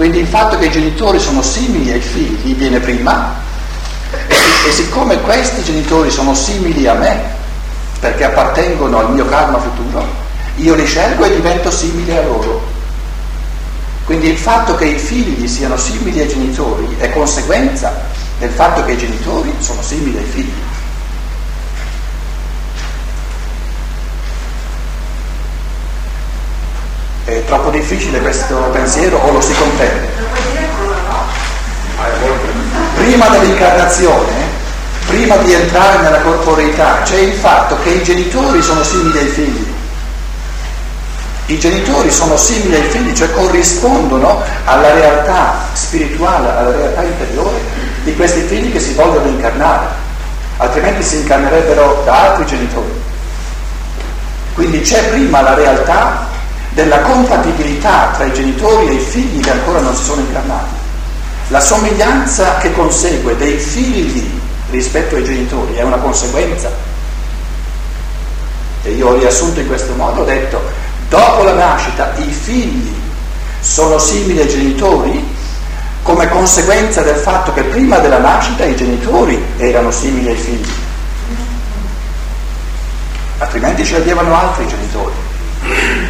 Quindi il fatto che i genitori sono simili ai figli viene prima e, e siccome questi genitori sono simili a me, perché appartengono al mio karma futuro, io li scelgo e divento simile a loro. Quindi il fatto che i figli siano simili ai genitori è conseguenza del fatto che i genitori sono simili ai figli. È troppo difficile questo pensiero o lo si comprende? Prima dell'incarnazione, prima di entrare nella corporeità, c'è il fatto che i genitori sono simili ai figli. I genitori sono simili ai figli, cioè corrispondono alla realtà spirituale, alla realtà interiore di questi figli che si vogliono incarnare, altrimenti si incarnerebbero da altri genitori. Quindi c'è prima la realtà della compatibilità tra i genitori e i figli che ancora non si sono incarnati. La somiglianza che consegue dei figli rispetto ai genitori è una conseguenza. E io ho riassunto in questo modo, ho detto, dopo la nascita i figli sono simili ai genitori come conseguenza del fatto che prima della nascita i genitori erano simili ai figli. Altrimenti sceglievano altri genitori.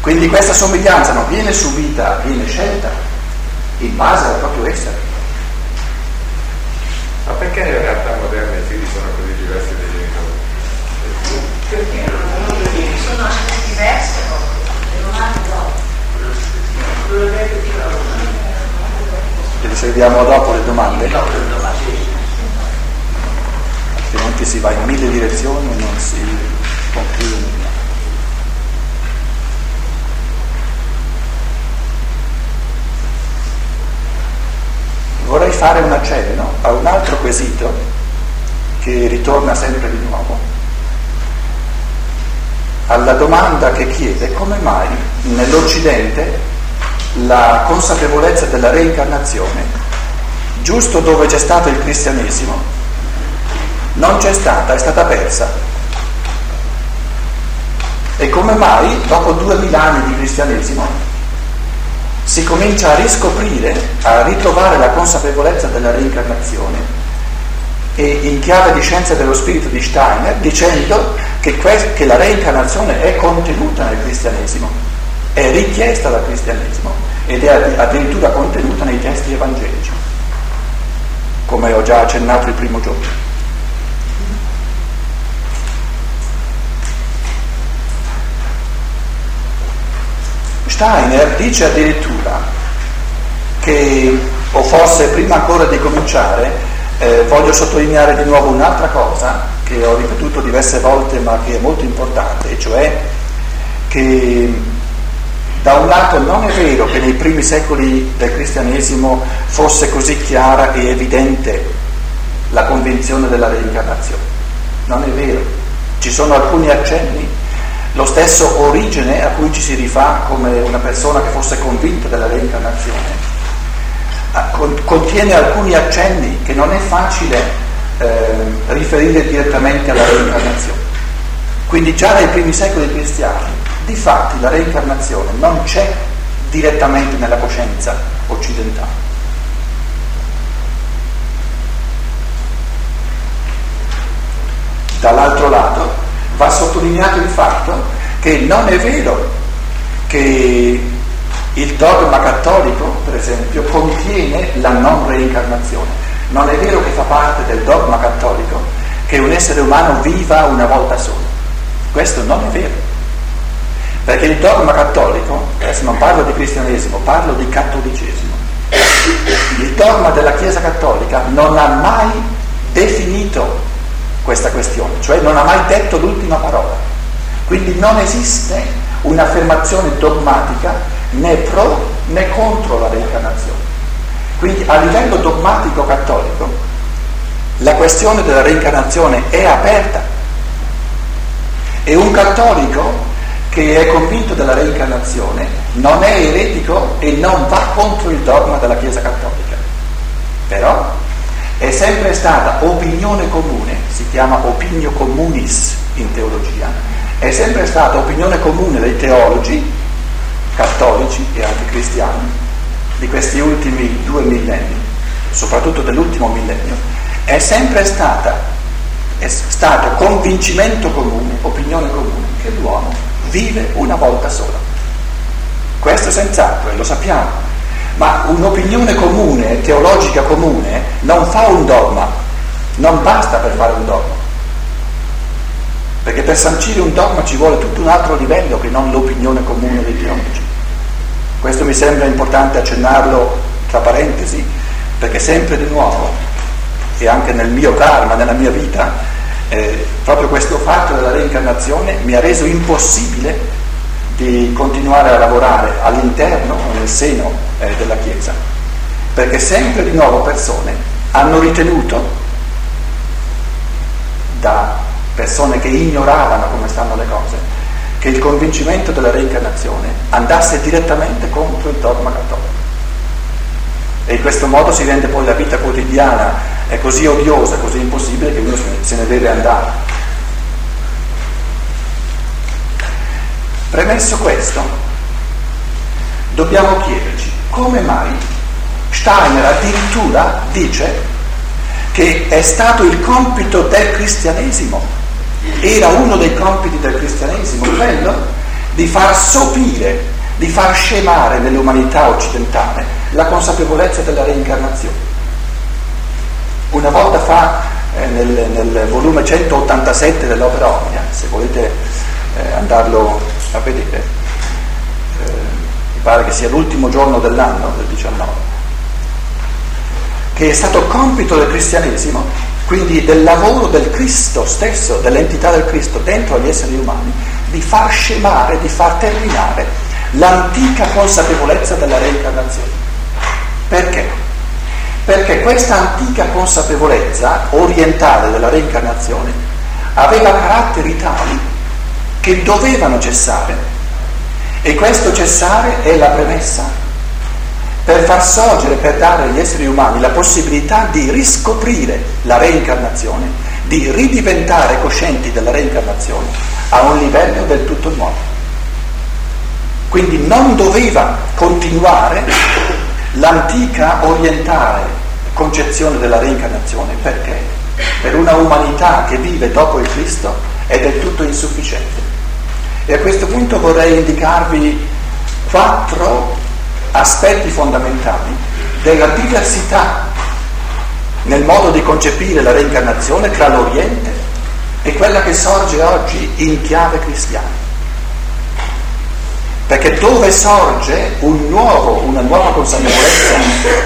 Quindi questa somiglianza non viene subita, viene scelta in base al proprio essere. Ma perché nella realtà moderna i figli sono così diversi dai genitori? Perché sono anche diverse e non hanno Le riserviamo dopo le domande? Altrimenti si va in mille direzioni e non si conclude vorrei fare un accenno a un altro quesito che ritorna sempre di nuovo, alla domanda che chiede come mai nell'Occidente la consapevolezza della reincarnazione, giusto dove c'è stato il cristianesimo, non c'è stata, è stata persa. E come mai dopo duemila anni di cristianesimo si comincia a riscoprire, a ritrovare la consapevolezza della reincarnazione e in chiave di scienza dello spirito di Steiner dicendo che, que- che la reincarnazione è contenuta nel cristianesimo, è richiesta dal cristianesimo ed è addirittura contenuta nei testi evangelici, come ho già accennato il primo giorno. Steiner dice addirittura che, o forse prima ancora di cominciare, eh, voglio sottolineare di nuovo un'altra cosa che ho ripetuto diverse volte ma che è molto importante, cioè che da un lato non è vero che nei primi secoli del cristianesimo fosse così chiara e evidente la convinzione della reincarnazione, non è vero, ci sono alcuni accenni lo stesso origine a cui ci si rifà come una persona che fosse convinta della reincarnazione contiene alcuni accenni che non è facile eh, riferire direttamente alla reincarnazione. Quindi già nei primi secoli cristiani, di fatti la reincarnazione non c'è direttamente nella coscienza occidentale. Dall'altro lato, va sottolineato il fatto che non è vero che il dogma cattolico, per esempio, contiene la non reincarnazione. Non è vero che fa parte del dogma cattolico che un essere umano viva una volta sola. Questo non è vero. Perché il dogma cattolico, adesso non parlo di cristianesimo, parlo di cattolicesimo. Il dogma della Chiesa cattolica non ha mai definito questa questione, cioè non ha mai detto l'ultima parola. Quindi non esiste un'affermazione dogmatica né pro né contro la reincarnazione. Quindi a livello dogmatico cattolico la questione della reincarnazione è aperta e un cattolico che è convinto della reincarnazione non è eretico e non va contro il dogma della Chiesa cattolica. Però è sempre stata opinione comune, si chiama opinio communis in teologia, è sempre stata opinione comune dei teologi cattolici e anche cristiani di questi ultimi due millenni, soprattutto dell'ultimo millennio, è sempre stata, è stato convincimento comune, opinione comune, che l'uomo vive una volta sola. Questo senz'altro, e lo sappiamo, ma un'opinione comune, teologica comune, non fa un dogma, non basta per fare un dogma. Perché per sancire un dogma ci vuole tutto un altro livello che non l'opinione comune dei teologi. Questo mi sembra importante accennarlo tra parentesi, perché sempre di nuovo, e anche nel mio karma, nella mia vita, eh, proprio questo fatto della reincarnazione mi ha reso impossibile di continuare a lavorare all'interno o nel seno eh, della Chiesa, perché sempre di nuovo persone hanno ritenuto, da persone che ignoravano come stanno le cose, che il convincimento della reincarnazione andasse direttamente contro il dogma cattolico. E in questo modo si rende poi la vita quotidiana così odiosa, così impossibile che uno se ne deve andare. Premesso questo, dobbiamo chiederci come mai Steiner addirittura dice che è stato il compito del cristianesimo era uno dei compiti del cristianesimo, quello di far sopire, di far scemare nell'umanità occidentale la consapevolezza della reincarnazione. Una volta fa, eh, nel, nel, volume 187 dell'opera Omnia, se volete eh, andarlo a vedere, eh, mi pare che sia l'ultimo giorno dell'anno, del 19, che è stato compito del cristianesimo quindi del lavoro del Cristo stesso, dell'entità del Cristo dentro agli esseri umani, di far scemare, di far terminare l'antica consapevolezza della reincarnazione. Perché? Perché questa antica consapevolezza orientale della reincarnazione aveva caratteri tali che dovevano cessare e questo cessare è la premessa per far sorgere, per dare agli esseri umani la possibilità di riscoprire la reincarnazione, di ridiventare coscienti della reincarnazione a un livello del tutto nuovo. Quindi non doveva continuare l'antica orientale concezione della reincarnazione, perché? Per una umanità che vive dopo il Cristo è del tutto insufficiente. E a questo punto vorrei indicarvi quattro aspetti fondamentali della diversità nel modo di concepire la reincarnazione tra l'Oriente e quella che sorge oggi in chiave cristiana. Perché dove sorge un nuovo, una nuova consapevolezza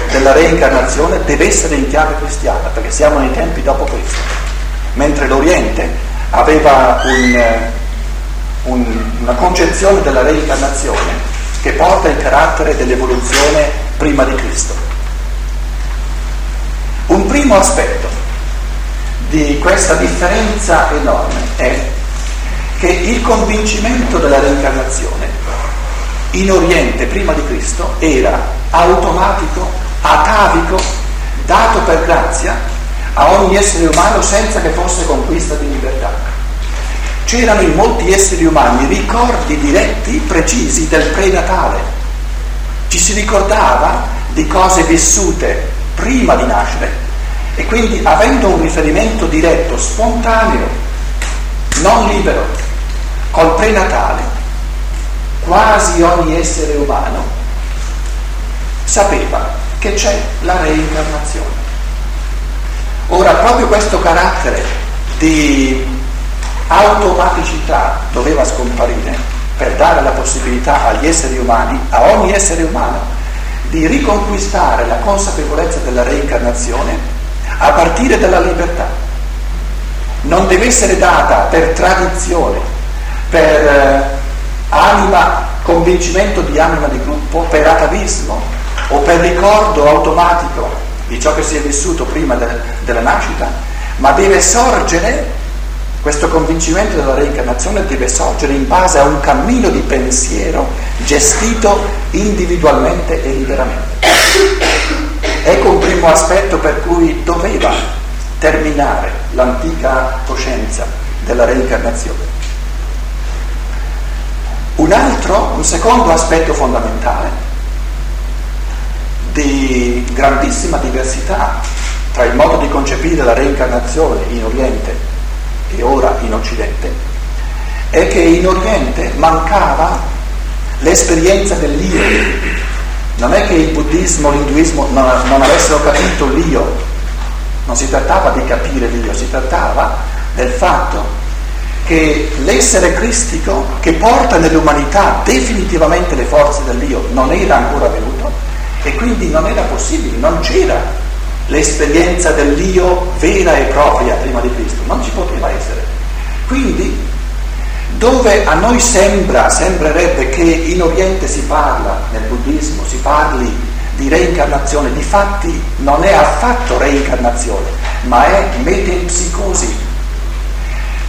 della reincarnazione deve essere in chiave cristiana, perché siamo nei tempi dopo Cristo. Mentre l'Oriente aveva un, un, una concezione della reincarnazione che porta il carattere dell'evoluzione prima di Cristo. Un primo aspetto di questa differenza enorme è che il convincimento della reincarnazione in Oriente prima di Cristo era automatico, atavico, dato per grazia a ogni essere umano senza che fosse conquista di libertà c'erano in molti esseri umani ricordi diretti, precisi del prenatale. Ci si ricordava di cose vissute prima di nascere e quindi avendo un riferimento diretto, spontaneo, non libero, col prenatale, quasi ogni essere umano sapeva che c'è la reincarnazione. Ora, proprio questo carattere di automaticità doveva scomparire per dare la possibilità agli esseri umani, a ogni essere umano, di riconquistare la consapevolezza della reincarnazione a partire dalla libertà. Non deve essere data per tradizione, per eh, anima, convincimento di anima di gruppo, per atavismo o per ricordo automatico di ciò che si è vissuto prima de- della nascita, ma deve sorgere questo convincimento della reincarnazione deve sorgere in base a un cammino di pensiero gestito individualmente e liberamente. Ecco un primo aspetto per cui doveva terminare l'antica coscienza della reincarnazione. Un altro, un secondo aspetto fondamentale di grandissima diversità tra il modo di concepire la reincarnazione in Oriente e ora in Occidente è che in Oriente mancava l'esperienza dell'io. Non è che il buddismo, l'induismo non, non avessero capito l'io, non si trattava di capire l'io, si trattava del fatto che l'essere cristico che porta nell'umanità definitivamente le forze dell'io non era ancora venuto e quindi non era possibile, non c'era l'esperienza dell'io vera e propria prima di Cristo, non ci poteva essere. Quindi dove a noi sembra, sembrerebbe che in Oriente si parla, nel buddismo si parli di reincarnazione, di fatti non è affatto reincarnazione, ma è metempsicosi,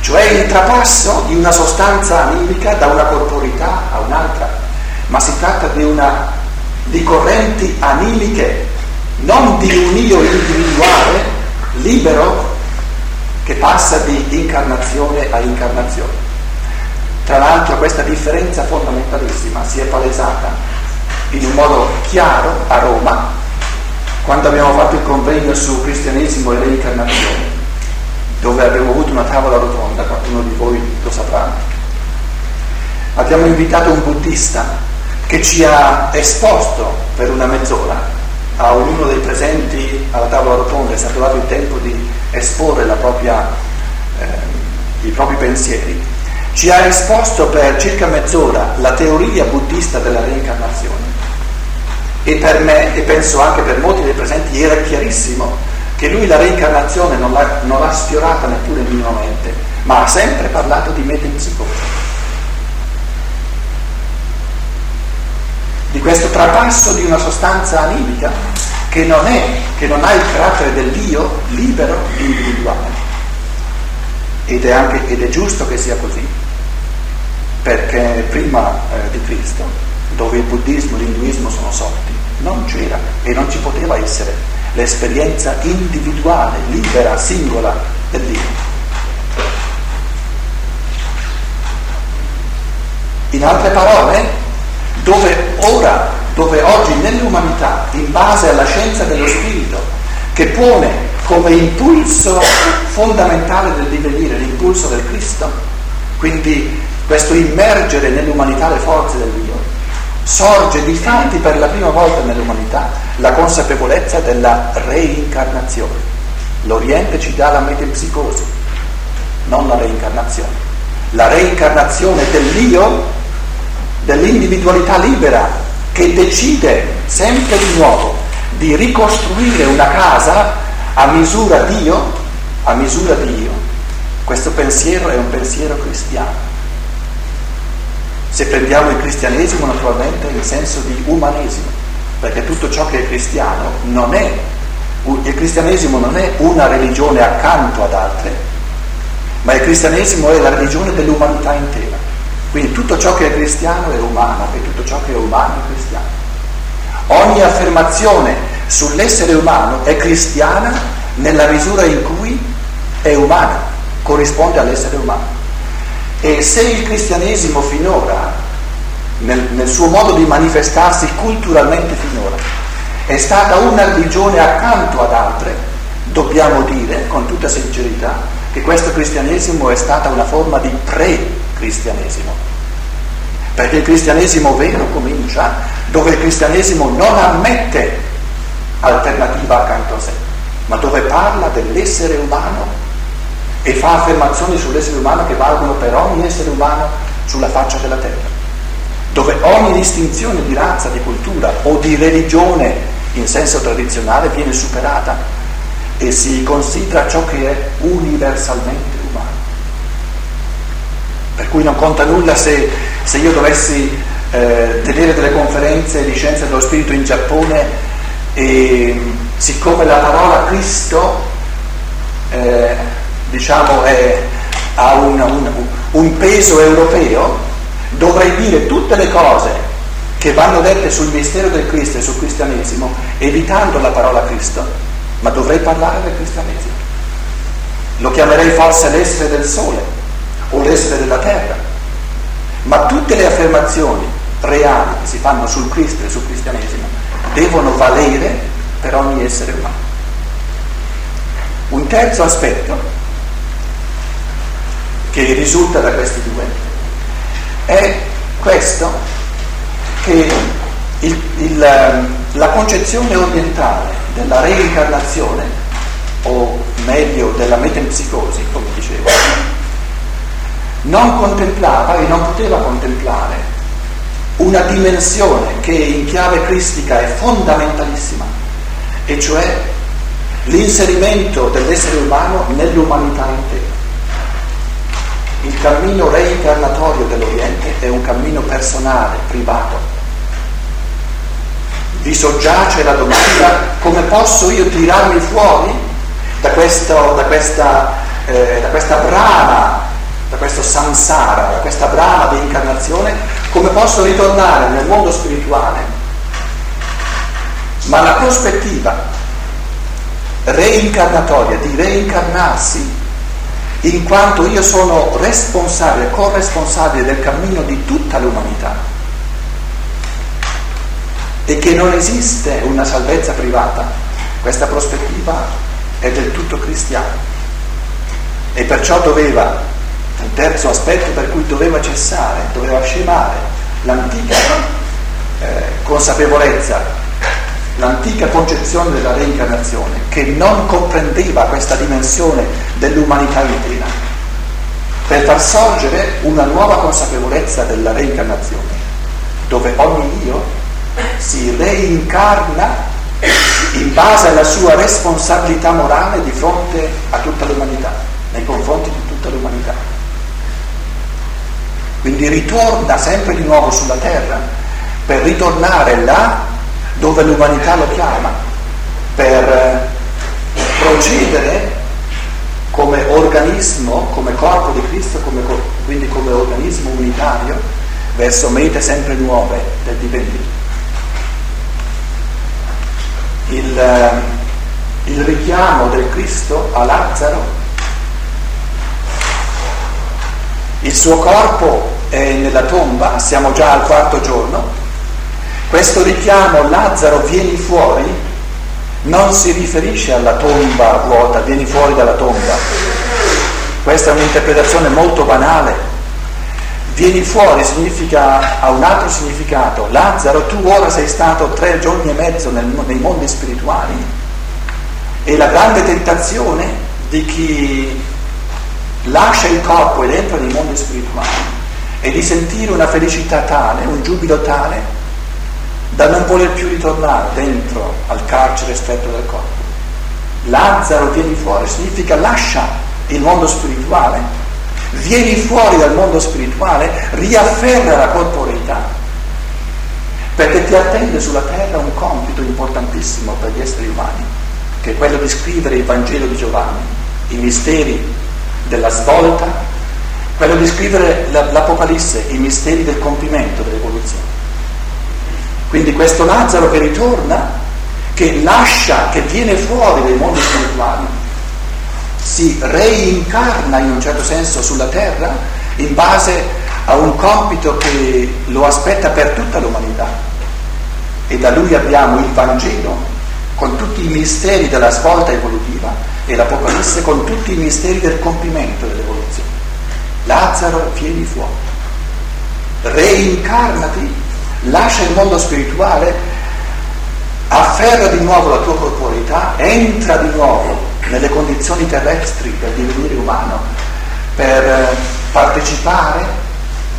cioè il trapasso di una sostanza animica da una corporità a un'altra, ma si tratta di, una, di correnti animiche, non di un io individuale libero che passa di incarnazione a incarnazione. Tra l'altro questa differenza fondamentalissima si è palesata in un modo chiaro a Roma quando abbiamo fatto il convegno su cristianesimo e reincarnazione dove abbiamo avuto una tavola rotonda, qualcuno di voi lo saprà. Abbiamo invitato un buddista che ci ha esposto per una mezz'ora a ognuno dei presenti alla tavola rotonda, è stato dato il tempo di esporre propria, eh, i propri pensieri, ci ha esposto per circa mezz'ora la teoria buddista della reincarnazione e per me, e penso anche per molti dei presenti, era chiarissimo che lui la reincarnazione non l'ha, non l'ha sfiorata neppure minimamente, ma ha sempre parlato di metempsicosi. Di questo trapasso di una sostanza animica che non è, che non ha il carattere dell'io libero, individuale. Ed è, anche, ed è giusto che sia così, perché prima eh, di Cristo, dove il buddismo e l'induismo sono sorti, non c'era e non ci poteva essere l'esperienza individuale, libera, singola del Dio. In altre parole, dove ora, dove oggi nell'umanità, in base alla scienza dello spirito, che pone come impulso fondamentale del divenire l'impulso del Cristo, quindi questo immergere nell'umanità le forze del Dio, sorge di fatti per la prima volta nell'umanità la consapevolezza della reincarnazione. L'Oriente ci dà la metempsicosi, non la reincarnazione. La reincarnazione dell'io, dell'individualità libera, che decide sempre di nuovo di ricostruire una casa a misura di Dio, a misura di Dio. Questo pensiero è un pensiero cristiano. Se prendiamo il cristianesimo naturalmente in senso di umanesimo, perché tutto ciò che è cristiano non è, il cristianesimo non è una religione accanto ad altre, ma il cristianesimo è la religione dell'umanità intera. Quindi tutto ciò che è cristiano è umano e tutto ciò che è umano è cristiano. Ogni affermazione sull'essere umano è cristiana nella misura in cui è umana, corrisponde all'essere umano. E se il cristianesimo finora, nel, nel suo modo di manifestarsi culturalmente finora, è stata una religione accanto ad altre, dobbiamo dire con tutta sincerità che questo cristianesimo è stata una forma di pre-cristianesimo. Perché il cristianesimo vero comincia dove il cristianesimo non ammette alternativa accanto a sé, ma dove parla dell'essere umano e fa affermazioni sull'essere umano che valgono per ogni essere umano sulla faccia della terra, dove ogni distinzione di razza, di cultura o di religione in senso tradizionale viene superata e si considera ciò che è universalmente umano. Per cui non conta nulla se, se io dovessi eh, tenere delle conferenze di scienza dello spirito in Giappone e siccome la parola Cristo eh, diciamo, è, ha un, un, un peso europeo, dovrei dire tutte le cose che vanno dette sul mistero del Cristo e sul cristianesimo, evitando la parola Cristo, ma dovrei parlare del cristianesimo. Lo chiamerei forse l'essere del sole o l'essere della terra, Ma tutte le affermazioni reali che si fanno sul Cristo e sul cristianesimo devono valere per ogni essere umano. Un terzo aspetto che risulta da questi due è questo che il, il, la concezione orientale della reincarnazione, o meglio della metempsicosi, come dicevo, non contemplava e non poteva contemplare una dimensione che in chiave cristica è fondamentalissima, e cioè l'inserimento dell'essere umano nell'umanità intera. Il cammino reincarnatorio dell'Oriente è un cammino personale, privato. Vi soggiace la domanda come posso io tirarmi fuori da, questo, da, questa, eh, da questa brama, da questo samsara, da questa brama di incarnazione, come posso ritornare nel mondo spirituale. Ma la prospettiva reincarnatoria, di reincarnarsi, in quanto io sono responsabile, corresponsabile del cammino di tutta l'umanità e che non esiste una salvezza privata, questa prospettiva è del tutto cristiana e perciò doveva, il terzo aspetto per cui doveva cessare, doveva scemare l'antica eh, consapevolezza l'antica concezione della reincarnazione che non comprendeva questa dimensione dell'umanità intera, per far sorgere una nuova consapevolezza della reincarnazione, dove ogni io si reincarna in base alla sua responsabilità morale di fronte a tutta l'umanità, nei confronti di tutta l'umanità. Quindi ritorna sempre di nuovo sulla terra per ritornare là dove l'umanità lo chiama, per eh, procedere come organismo, come corpo di Cristo, come, quindi come organismo unitario, verso mete sempre nuove del divenire. Il, eh, il richiamo del Cristo a Lazzaro, il suo corpo è nella tomba, siamo già al quarto giorno, questo richiamo Lazzaro vieni fuori non si riferisce alla tomba vuota, vieni fuori dalla tomba. Questa è un'interpretazione molto banale. Vieni fuori significa, ha un altro significato. Lazzaro, tu ora sei stato tre giorni e mezzo nel, nei mondi spirituali e la grande tentazione di chi lascia il corpo ed entra nei mondi spirituali è di sentire una felicità tale, un giubilo tale da non voler più ritornare dentro al carcere stretto del corpo. Lazzaro vieni fuori, significa lascia il mondo spirituale, vieni fuori dal mondo spirituale, riafferra la corporeità, perché ti attende sulla terra un compito importantissimo per gli esseri umani, che è quello di scrivere il Vangelo di Giovanni, i misteri della svolta, quello di scrivere l'Apocalisse, i misteri del compimento dell'evoluzione. Quindi questo Lazzaro che ritorna, che lascia, che viene fuori dai mondi spirituali, si reincarna in un certo senso sulla terra in base a un compito che lo aspetta per tutta l'umanità. E da lui abbiamo il Vangelo con tutti i misteri della svolta evolutiva e l'Apocalisse con tutti i misteri del compimento dell'evoluzione. Lazzaro, vieni fuori, reincarnati lascia il mondo spirituale, afferra di nuovo la tua corporalità, entra di nuovo nelle condizioni terrestri del divenire umano per eh, partecipare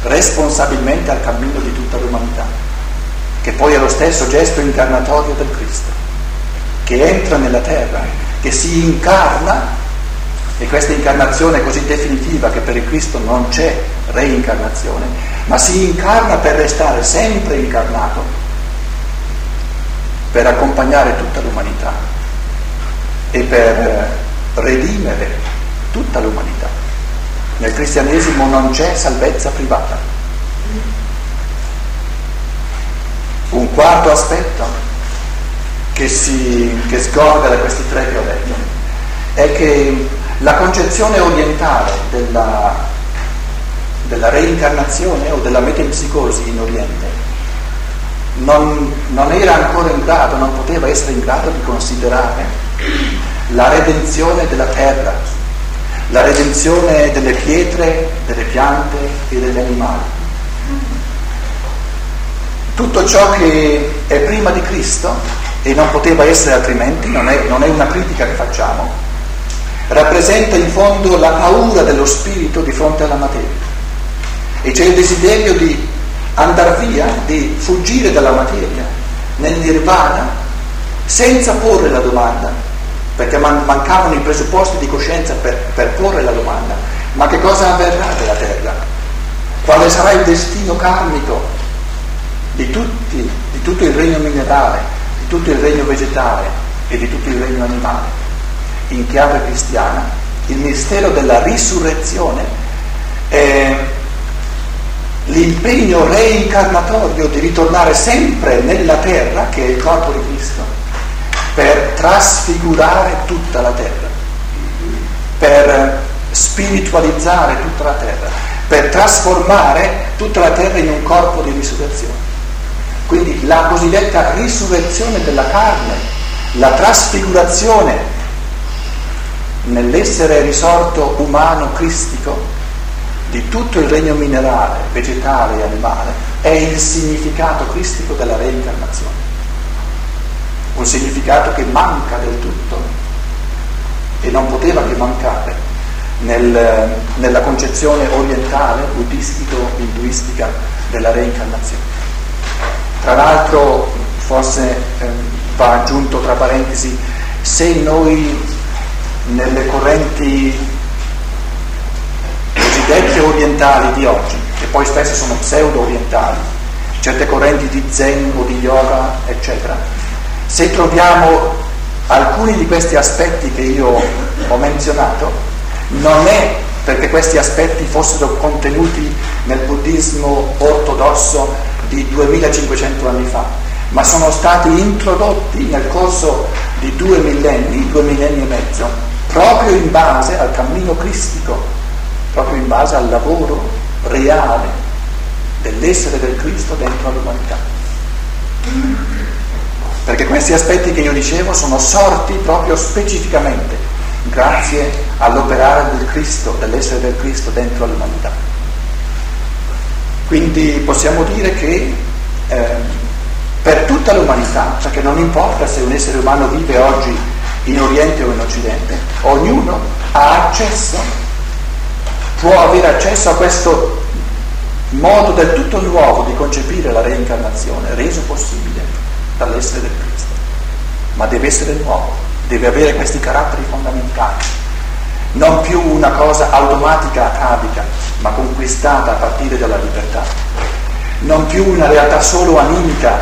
responsabilmente al cammino di tutta l'umanità, che poi è lo stesso gesto incarnatorio del Cristo, che entra nella terra, che si incarna e questa incarnazione è così definitiva che per il Cristo non c'è reincarnazione, ma si incarna per restare sempre incarnato, per accompagnare tutta l'umanità e per redimere tutta l'umanità. Nel cristianesimo non c'è salvezza privata. Un quarto aspetto che, si, che sgorga da questi tre che ho detto è che la concezione orientale della, della reincarnazione o della metempsicosi in Oriente non, non era ancora in grado, non poteva essere in grado di considerare la redenzione della terra, la redenzione delle pietre, delle piante e degli animali. Tutto ciò che è prima di Cristo, e non poteva essere altrimenti, non è, non è una critica che facciamo, rappresenta in fondo la paura dello spirito di fronte alla materia. E c'è il desiderio di andare via, di fuggire dalla materia, nel nirvana, senza porre la domanda, perché man- mancavano i presupposti di coscienza per, per porre la domanda, ma che cosa avverrà della terra? Quale sarà il destino karmico di, tutti, di tutto il regno minerale, di tutto il regno vegetale e di tutto il regno animale? In chiave cristiana, il mistero della risurrezione è l'impegno reincarnatorio di ritornare sempre nella terra, che è il corpo di Cristo, per trasfigurare tutta la terra, per spiritualizzare tutta la terra, per trasformare tutta la terra in un corpo di risurrezione. Quindi la cosiddetta risurrezione della carne, la trasfigurazione nell'essere risorto umano cristico di tutto il regno minerale, vegetale e animale è il significato cristico della reincarnazione. Un significato che manca del tutto e non poteva che mancare nel, nella concezione orientale, buddhistico-induistica della reincarnazione. Tra l'altro, forse eh, va aggiunto tra parentesi, se noi nelle correnti cosiddette orientali di oggi, che poi spesso sono pseudo-orientali, certe correnti di zen o di yoga, eccetera, se troviamo alcuni di questi aspetti che io ho menzionato, non è perché questi aspetti fossero contenuti nel buddismo ortodosso di 2500 anni fa, ma sono stati introdotti nel corso di due millenni, due millenni e mezzo, proprio in base al cammino cristico proprio in base al lavoro reale dell'essere del Cristo dentro all'umanità. Perché questi aspetti che io dicevo sono sorti proprio specificamente grazie all'operare del Cristo, dell'essere del Cristo dentro all'umanità. Quindi possiamo dire che eh, per tutta l'umanità, perché non importa se un essere umano vive oggi in Oriente o in Occidente, ognuno ha accesso può avere accesso a questo modo del tutto nuovo di concepire la reincarnazione, reso possibile dall'essere del Cristo. Ma deve essere nuovo, deve avere questi caratteri fondamentali, non più una cosa automatica, atavica, ma conquistata a partire dalla libertà, non più una realtà solo animica,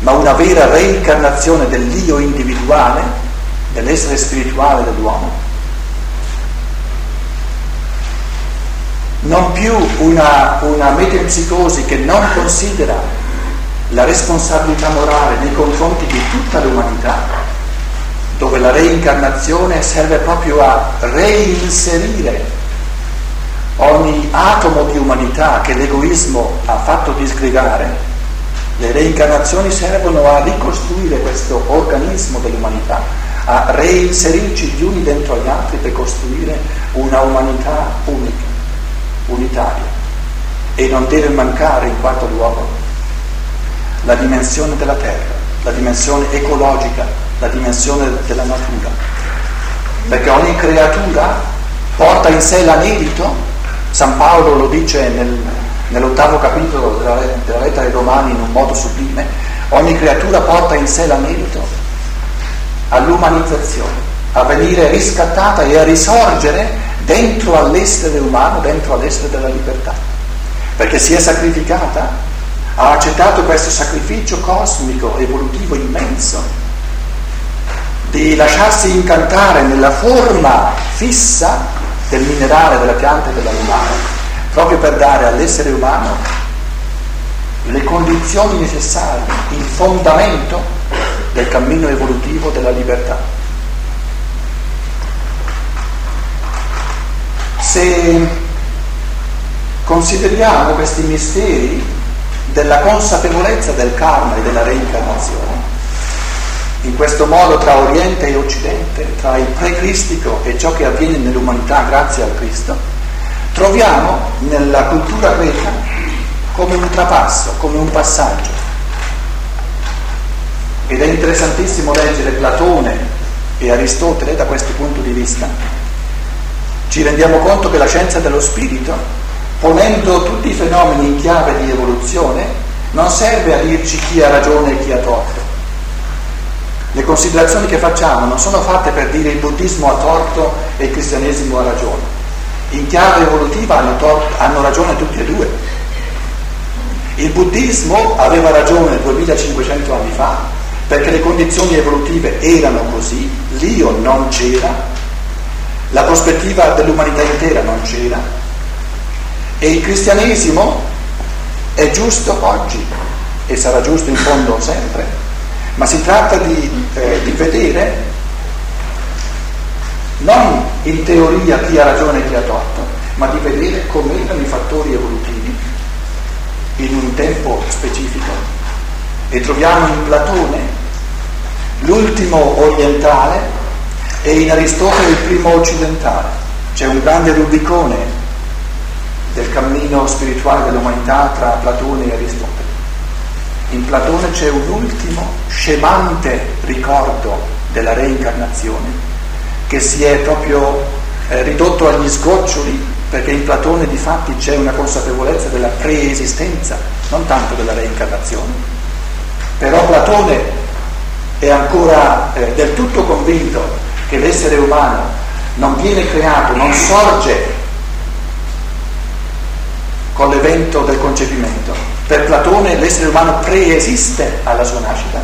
ma una vera reincarnazione dell'io individuale, dell'essere spirituale dell'uomo non più una, una metempsicosi che non considera la responsabilità morale nei confronti di tutta l'umanità, dove la reincarnazione serve proprio a reinserire ogni atomo di umanità che l'egoismo ha fatto disgregare. Le reincarnazioni servono a ricostruire questo organismo dell'umanità, a reinserirci gli uni dentro gli altri per costruire una umanità unica unitaria. E non deve mancare in quarto luogo la dimensione della terra, la dimensione ecologica, la dimensione della natura, perché ogni creatura porta in sé l'anelito, San Paolo lo dice nel, nell'ottavo capitolo della, della lettera ai Romani in un modo sublime, ogni creatura porta in sé l'anelito all'umanizzazione, a venire riscattata e a risorgere dentro all'essere umano, dentro all'essere della libertà, perché si è sacrificata, ha accettato questo sacrificio cosmico, evolutivo immenso, di lasciarsi incantare nella forma fissa del minerale, della pianta e dell'animale, proprio per dare all'essere umano le condizioni necessarie, il fondamento del cammino evolutivo della libertà. se consideriamo questi misteri della consapevolezza del karma e della reincarnazione. In questo modo tra Oriente e Occidente, tra il pre-cristico e ciò che avviene nell'umanità grazie al Cristo, troviamo nella cultura greca come un trapasso, come un passaggio. Ed è interessantissimo leggere Platone e Aristotele da questo punto di vista. Ci rendiamo conto che la scienza dello spirito ponendo tutti i fenomeni in chiave di evoluzione, non serve a dirci chi ha ragione e chi ha torto. Le considerazioni che facciamo non sono fatte per dire il buddismo ha torto e il cristianesimo ha ragione. In chiave evolutiva hanno, torto, hanno ragione tutti e due. Il buddismo aveva ragione 2500 anni fa perché le condizioni evolutive erano così, l'io non c'era, la prospettiva dell'umanità intera non c'era, e il cristianesimo è giusto oggi e sarà giusto in fondo sempre, ma si tratta di, eh, di vedere non in teoria chi ha ragione e chi ha torto, ma di vedere come erano i fattori evolutivi in un tempo specifico. E troviamo in Platone l'ultimo orientale e in Aristotele il primo occidentale. C'è un grande Rubicone del cammino spirituale dell'umanità tra Platone e Aristotele. In Platone c'è un ultimo scemante ricordo della reincarnazione che si è proprio eh, ridotto agli sgoccioli perché in Platone di fatti c'è una consapevolezza della preesistenza, non tanto della reincarnazione. Però Platone è ancora eh, del tutto convinto che l'essere umano non viene creato, non sorge con l'evento del concepimento. Per Platone l'essere umano preesiste alla sua nascita.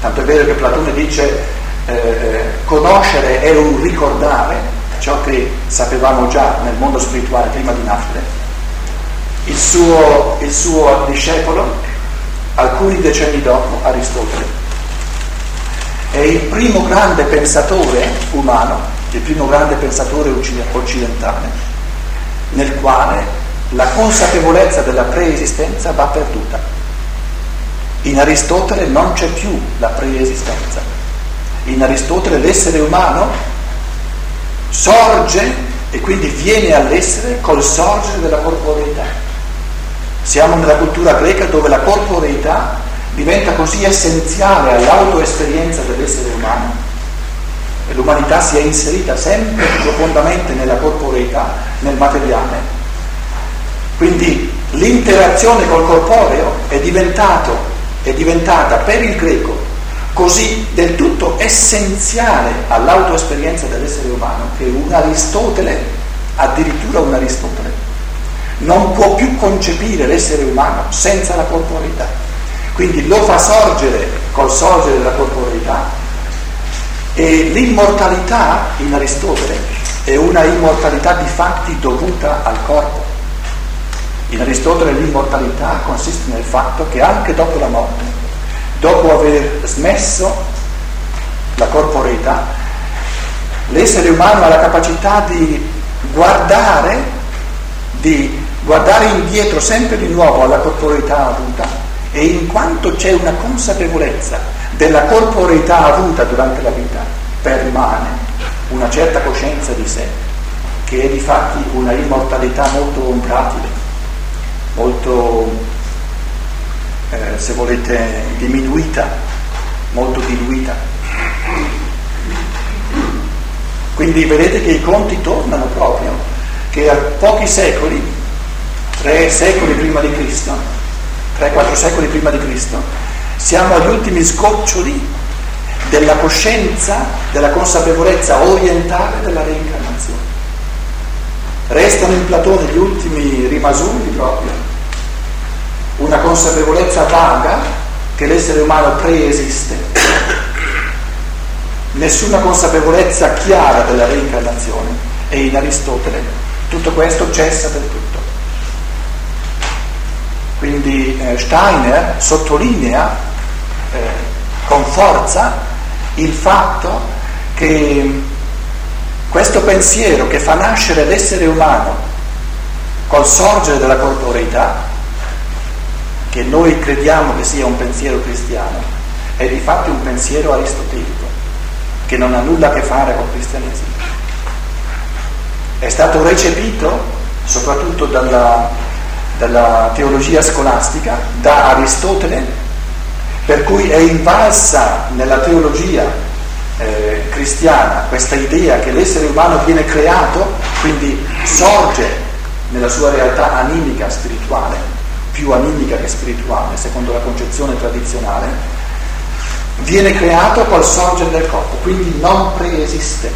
Tanto è vero che Platone dice eh, conoscere è un ricordare ciò che sapevamo già nel mondo spirituale prima di nascere. Il suo, il suo discepolo, alcuni decenni dopo, Aristotele, è il primo grande pensatore umano, il primo grande pensatore occidentale nel quale la consapevolezza della preesistenza va perduta. In Aristotele non c'è più la preesistenza. In Aristotele l'essere umano sorge e quindi viene all'essere col sorgere della corporeità. Siamo nella cultura greca dove la corporeità diventa così essenziale all'autoesperienza dell'essere umano e l'umanità si è inserita sempre profondamente nella corporeità, nel materiale. Quindi l'interazione col corporeo è, è diventata per il greco così del tutto essenziale all'autoesperienza dell'essere umano che un Aristotele, addirittura un Aristotele, non può più concepire l'essere umano senza la corporeità. Quindi lo fa sorgere col sorgere della corporeità e l'immortalità in Aristotele è una immortalità di fatti dovuta al corpo. In Aristotele l'immortalità consiste nel fatto che anche dopo la morte, dopo aver smesso la corporeità, l'essere umano ha la capacità di guardare, di guardare indietro sempre di nuovo alla corporeità avuta e in quanto c'è una consapevolezza della corporeità avuta durante la vita permane una certa coscienza di sé, che è di fatti una immortalità molto volatile, molto, eh, se volete, diminuita, molto diluita. Quindi vedete che i conti tornano proprio, che a pochi secoli, tre secoli prima di Cristo, tre, quattro secoli prima di Cristo, siamo agli ultimi sgoccioli della coscienza, della consapevolezza orientale della reincarnazione. Restano in Platone gli ultimi rimasugli proprio, una consapevolezza vaga che l'essere umano preesiste, nessuna consapevolezza chiara della reincarnazione e in Aristotele tutto questo cessa del tutto. Quindi eh, Steiner sottolinea eh, con forza il fatto che questo pensiero che fa nascere l'essere umano col sorgere della corporeità, che noi crediamo che sia un pensiero cristiano, è di fatto un pensiero aristotelico, che non ha nulla a che fare col cristianesimo. È stato recepito soprattutto dalla, dalla teologia scolastica, da Aristotele, per cui è invalsa nella teologia eh, cristiana questa idea che l'essere umano viene creato, quindi sorge nella sua realtà animica spirituale, più animica che spirituale, secondo la concezione tradizionale, viene creato col sorgere del corpo, quindi non preesiste.